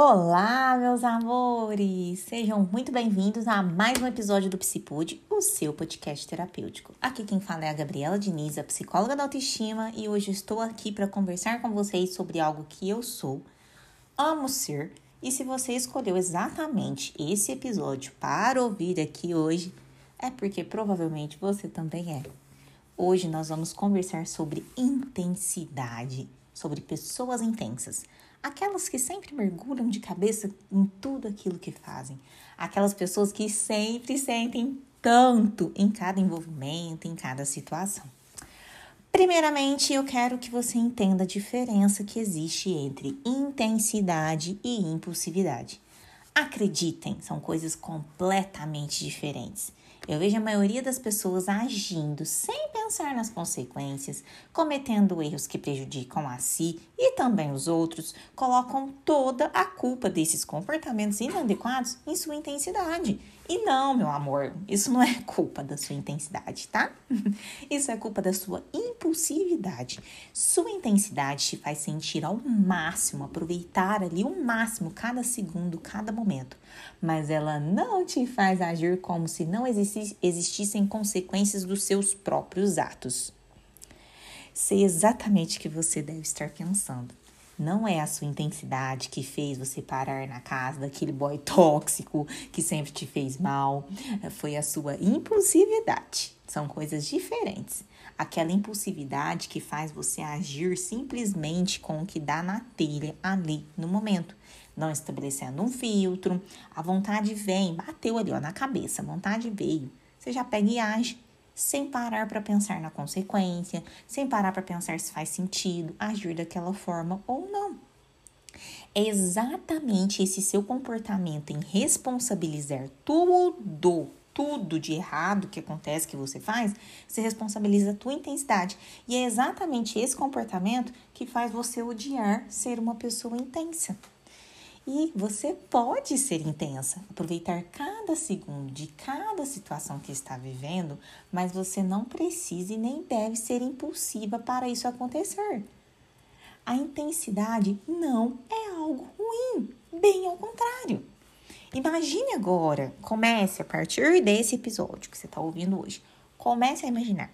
Olá, meus amores! Sejam muito bem-vindos a mais um episódio do Psipod, o seu podcast terapêutico. Aqui quem fala é a Gabriela Diniz, a psicóloga da autoestima, e hoje estou aqui para conversar com vocês sobre algo que eu sou, amo ser, e se você escolheu exatamente esse episódio para ouvir aqui hoje, é porque provavelmente você também é. Hoje nós vamos conversar sobre intensidade, sobre pessoas intensas aquelas que sempre mergulham de cabeça em tudo aquilo que fazem, aquelas pessoas que sempre sentem tanto em cada envolvimento, em cada situação. Primeiramente, eu quero que você entenda a diferença que existe entre intensidade e impulsividade. Acreditem, são coisas completamente diferentes. Eu vejo a maioria das pessoas agindo sem pensar nas consequências, cometendo erros que prejudicam a si e também os outros, colocam toda a culpa desses comportamentos inadequados em sua intensidade. E não, meu amor, isso não é culpa da sua intensidade, tá? Isso é culpa da sua impulsividade. Sua intensidade te faz sentir ao máximo, aproveitar ali o máximo cada segundo, cada momento. Mas ela não te faz agir como se não existissem consequências dos seus próprios atos. Sei exatamente o que você deve estar pensando. Não é a sua intensidade que fez você parar na casa daquele boy tóxico que sempre te fez mal. Foi a sua impulsividade. São coisas diferentes. Aquela impulsividade que faz você agir simplesmente com o que dá na telha ali no momento. Não estabelecendo um filtro. A vontade vem, bateu ali ó, na cabeça, a vontade veio. Você já pega e age sem parar para pensar na consequência, sem parar para pensar se faz sentido agir daquela forma ou não. É exatamente esse seu comportamento em responsabilizar tudo, tudo de errado que acontece que você faz, você responsabiliza a tua intensidade. E é exatamente esse comportamento que faz você odiar ser uma pessoa intensa. E você pode ser intensa, aproveitar cada segundo de cada situação que está vivendo, mas você não precisa e nem deve ser impulsiva para isso acontecer. A intensidade não é algo ruim, bem ao contrário. Imagine agora, comece a partir desse episódio que você está ouvindo hoje, comece a imaginar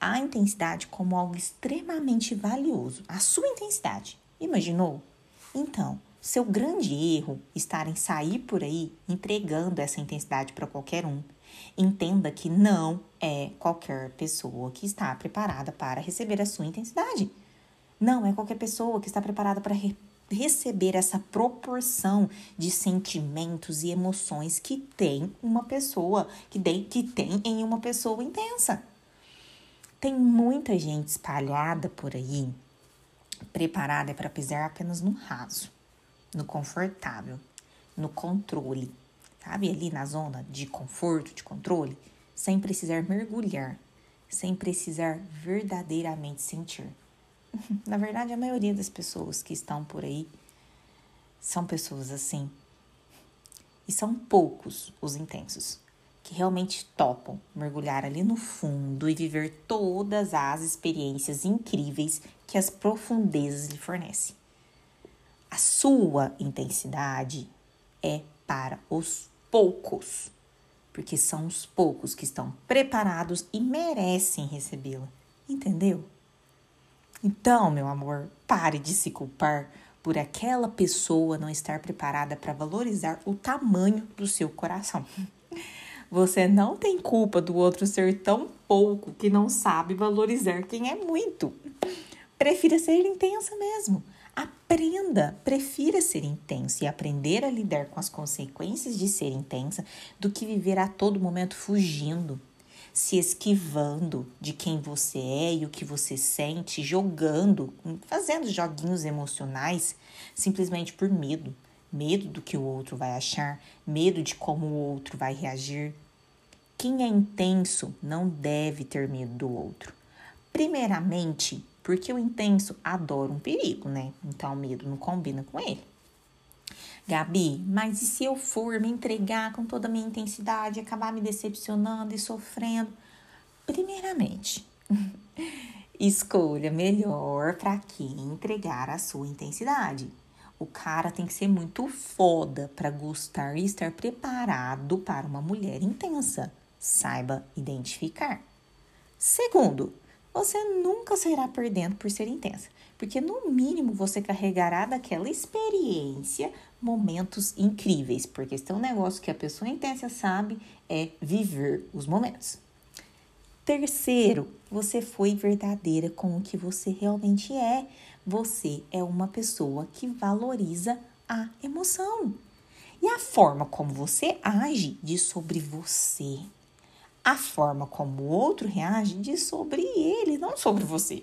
a intensidade como algo extremamente valioso. A sua intensidade. Imaginou? Então, seu grande erro estar em sair por aí entregando essa intensidade para qualquer um. Entenda que não é qualquer pessoa que está preparada para receber a sua intensidade. Não é qualquer pessoa que está preparada para re receber essa proporção de sentimentos e emoções que tem uma pessoa, que, de, que tem em uma pessoa intensa. Tem muita gente espalhada por aí, preparada para pisar apenas no raso no confortável, no controle, sabe? Ali na zona de conforto, de controle, sem precisar mergulhar, sem precisar verdadeiramente sentir. na verdade, a maioria das pessoas que estão por aí são pessoas assim. E são poucos os intensos que realmente topam mergulhar ali no fundo e viver todas as experiências incríveis que as profundezas lhe fornecem. A sua intensidade é para os poucos, porque são os poucos que estão preparados e merecem recebê-la. Entendeu? Então, meu amor, pare de se culpar por aquela pessoa não estar preparada para valorizar o tamanho do seu coração. Você não tem culpa do outro ser tão pouco que não sabe valorizar quem é muito. Prefira ser intensa mesmo. Aprenda, prefira ser intenso e aprender a lidar com as consequências de ser intensa do que viver a todo momento fugindo, se esquivando de quem você é e o que você sente, jogando, fazendo joguinhos emocionais simplesmente por medo. Medo do que o outro vai achar, medo de como o outro vai reagir. Quem é intenso não deve ter medo do outro. Primeiramente, porque o intenso adora um perigo, né? Então o medo não combina com ele. Gabi, mas e se eu for me entregar com toda a minha intensidade, acabar me decepcionando e sofrendo? Primeiramente, escolha melhor para quem entregar a sua intensidade. O cara tem que ser muito foda para gostar e estar preparado para uma mulher intensa. Saiba identificar. Segundo, você nunca será perdendo por ser intensa, porque no mínimo você carregará daquela experiência momentos incríveis, porque esse é um negócio que a pessoa intensa sabe é viver os momentos. Terceiro, você foi verdadeira com o que você realmente é. Você é uma pessoa que valoriza a emoção. E a forma como você age diz sobre você. A forma como o outro reage diz sobre ele, não sobre você.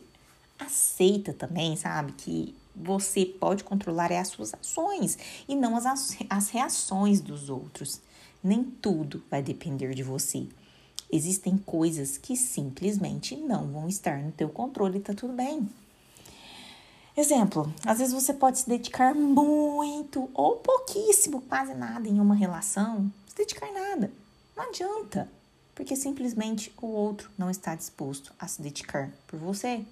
Aceita também, sabe, que você pode controlar é as suas ações e não as, as reações dos outros. Nem tudo vai depender de você. Existem coisas que simplesmente não vão estar no teu controle e tá tudo bem. Exemplo, às vezes você pode se dedicar muito ou pouquíssimo, quase nada em uma relação, se dedicar nada. Não adianta, porque simplesmente o outro não está disposto a se dedicar por você.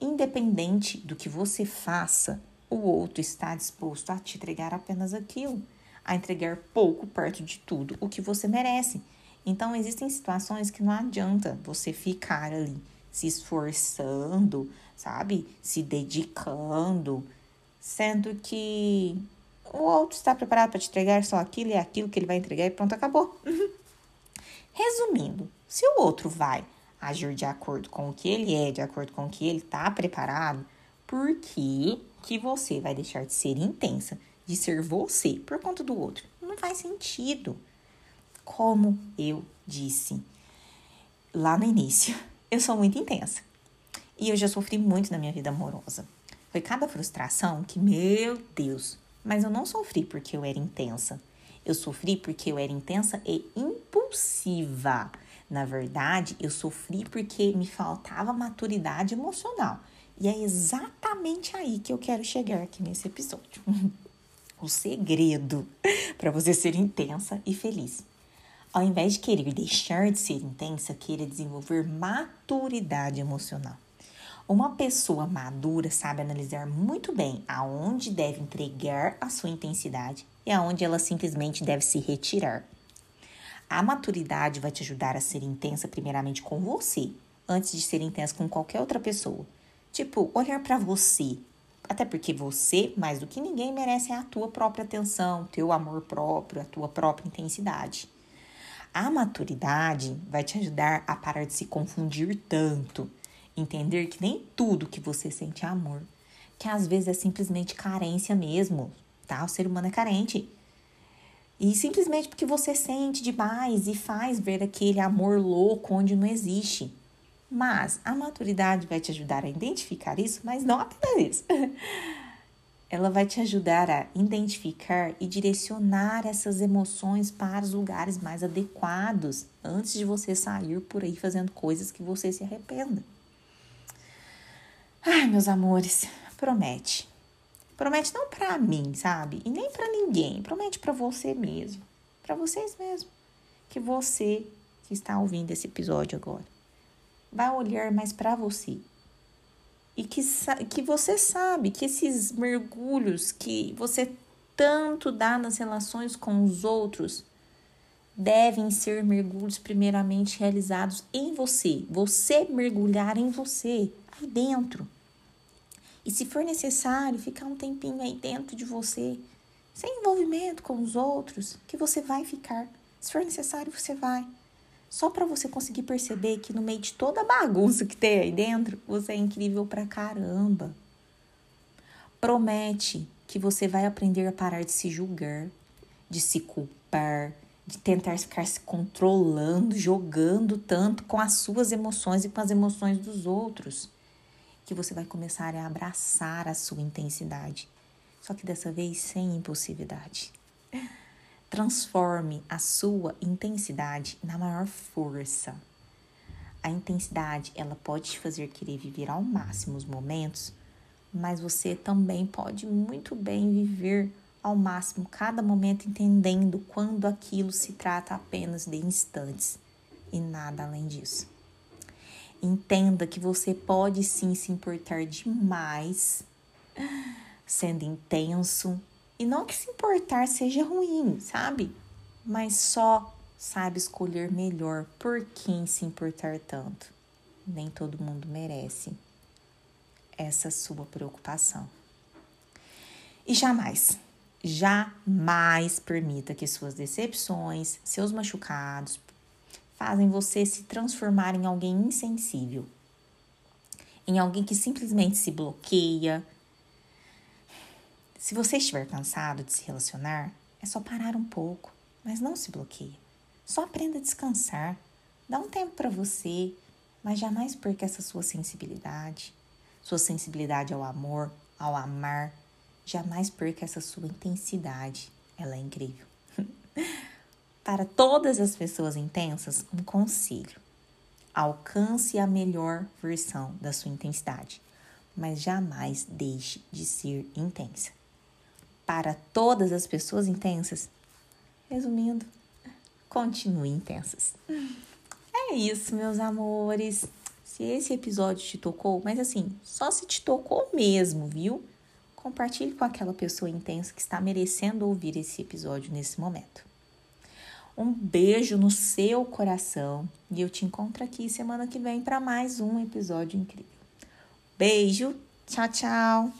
Independente do que você faça, o outro está disposto a te entregar apenas aquilo, a entregar pouco perto de tudo o que você merece. Então, existem situações que não adianta você ficar ali se esforçando, sabe? Se dedicando, sendo que o outro está preparado para te entregar só aquilo e aquilo que ele vai entregar e pronto, acabou. Resumindo, se o outro vai agir de acordo com o que ele é, de acordo com o que ele está preparado, por que, que você vai deixar de ser intensa, de ser você por conta do outro? Não faz sentido. Como eu disse lá no início, eu sou muito intensa. E eu já sofri muito na minha vida amorosa. Foi cada frustração que, meu Deus, mas eu não sofri porque eu era intensa. Eu sofri porque eu era intensa e impulsiva. Na verdade, eu sofri porque me faltava maturidade emocional. E é exatamente aí que eu quero chegar aqui nesse episódio. o segredo para você ser intensa e feliz. Ao invés de querer deixar de ser intensa, queira desenvolver maturidade emocional. Uma pessoa madura sabe analisar muito bem aonde deve entregar a sua intensidade e aonde ela simplesmente deve se retirar. A maturidade vai te ajudar a ser intensa primeiramente com você, antes de ser intensa com qualquer outra pessoa. Tipo, olhar para você. Até porque você, mais do que ninguém, merece a tua própria atenção, teu amor próprio, a tua própria intensidade. A maturidade vai te ajudar a parar de se confundir tanto, entender que nem tudo que você sente é amor, que às vezes é simplesmente carência mesmo, tá? O ser humano é carente. E simplesmente porque você sente demais e faz ver aquele amor louco onde não existe. Mas a maturidade vai te ajudar a identificar isso, mas não apenas isso. ela vai te ajudar a identificar e direcionar essas emoções para os lugares mais adequados antes de você sair por aí fazendo coisas que você se arrependa. Ai, meus amores, promete. Promete não para mim, sabe? E nem para ninguém. Promete para você mesmo, para vocês mesmo, que você que está ouvindo esse episódio agora vai olhar mais para você e que, que você sabe que esses mergulhos que você tanto dá nas relações com os outros devem ser mergulhos primeiramente realizados em você, você mergulhar em você, aí dentro. E se for necessário, ficar um tempinho aí dentro de você, sem envolvimento com os outros, que você vai ficar. Se for necessário, você vai. Só para você conseguir perceber que no meio de toda a bagunça que tem aí dentro, você é incrível pra caramba. Promete que você vai aprender a parar de se julgar, de se culpar, de tentar ficar se controlando, jogando tanto com as suas emoções e com as emoções dos outros. Que você vai começar a abraçar a sua intensidade, só que dessa vez sem impulsividade. Transforme a sua intensidade na maior força. A intensidade, ela pode te fazer querer viver ao máximo os momentos, mas você também pode muito bem viver ao máximo cada momento entendendo quando aquilo se trata apenas de instantes e nada além disso. Entenda que você pode sim se importar demais sendo intenso. E não que se importar seja ruim, sabe? Mas só sabe escolher melhor por quem se importar tanto. Nem todo mundo merece essa sua preocupação. E jamais, jamais permita que suas decepções, seus machucados, fazem você se transformar em alguém insensível, em alguém que simplesmente se bloqueia. Se você estiver cansado de se relacionar, é só parar um pouco, mas não se bloqueie. Só aprenda a descansar. Dá um tempo para você, mas jamais perca essa sua sensibilidade, sua sensibilidade ao amor, ao amar. Jamais perca essa sua intensidade. Ela é incrível. Para todas as pessoas intensas, um conselho: alcance a melhor versão da sua intensidade, mas jamais deixe de ser intensa. Para todas as pessoas intensas, resumindo, continue intensas. É isso, meus amores. Se esse episódio te tocou, mas assim, só se te tocou mesmo, viu? Compartilhe com aquela pessoa intensa que está merecendo ouvir esse episódio nesse momento. Um beijo no seu coração e eu te encontro aqui semana que vem para mais um episódio incrível. Beijo, tchau, tchau.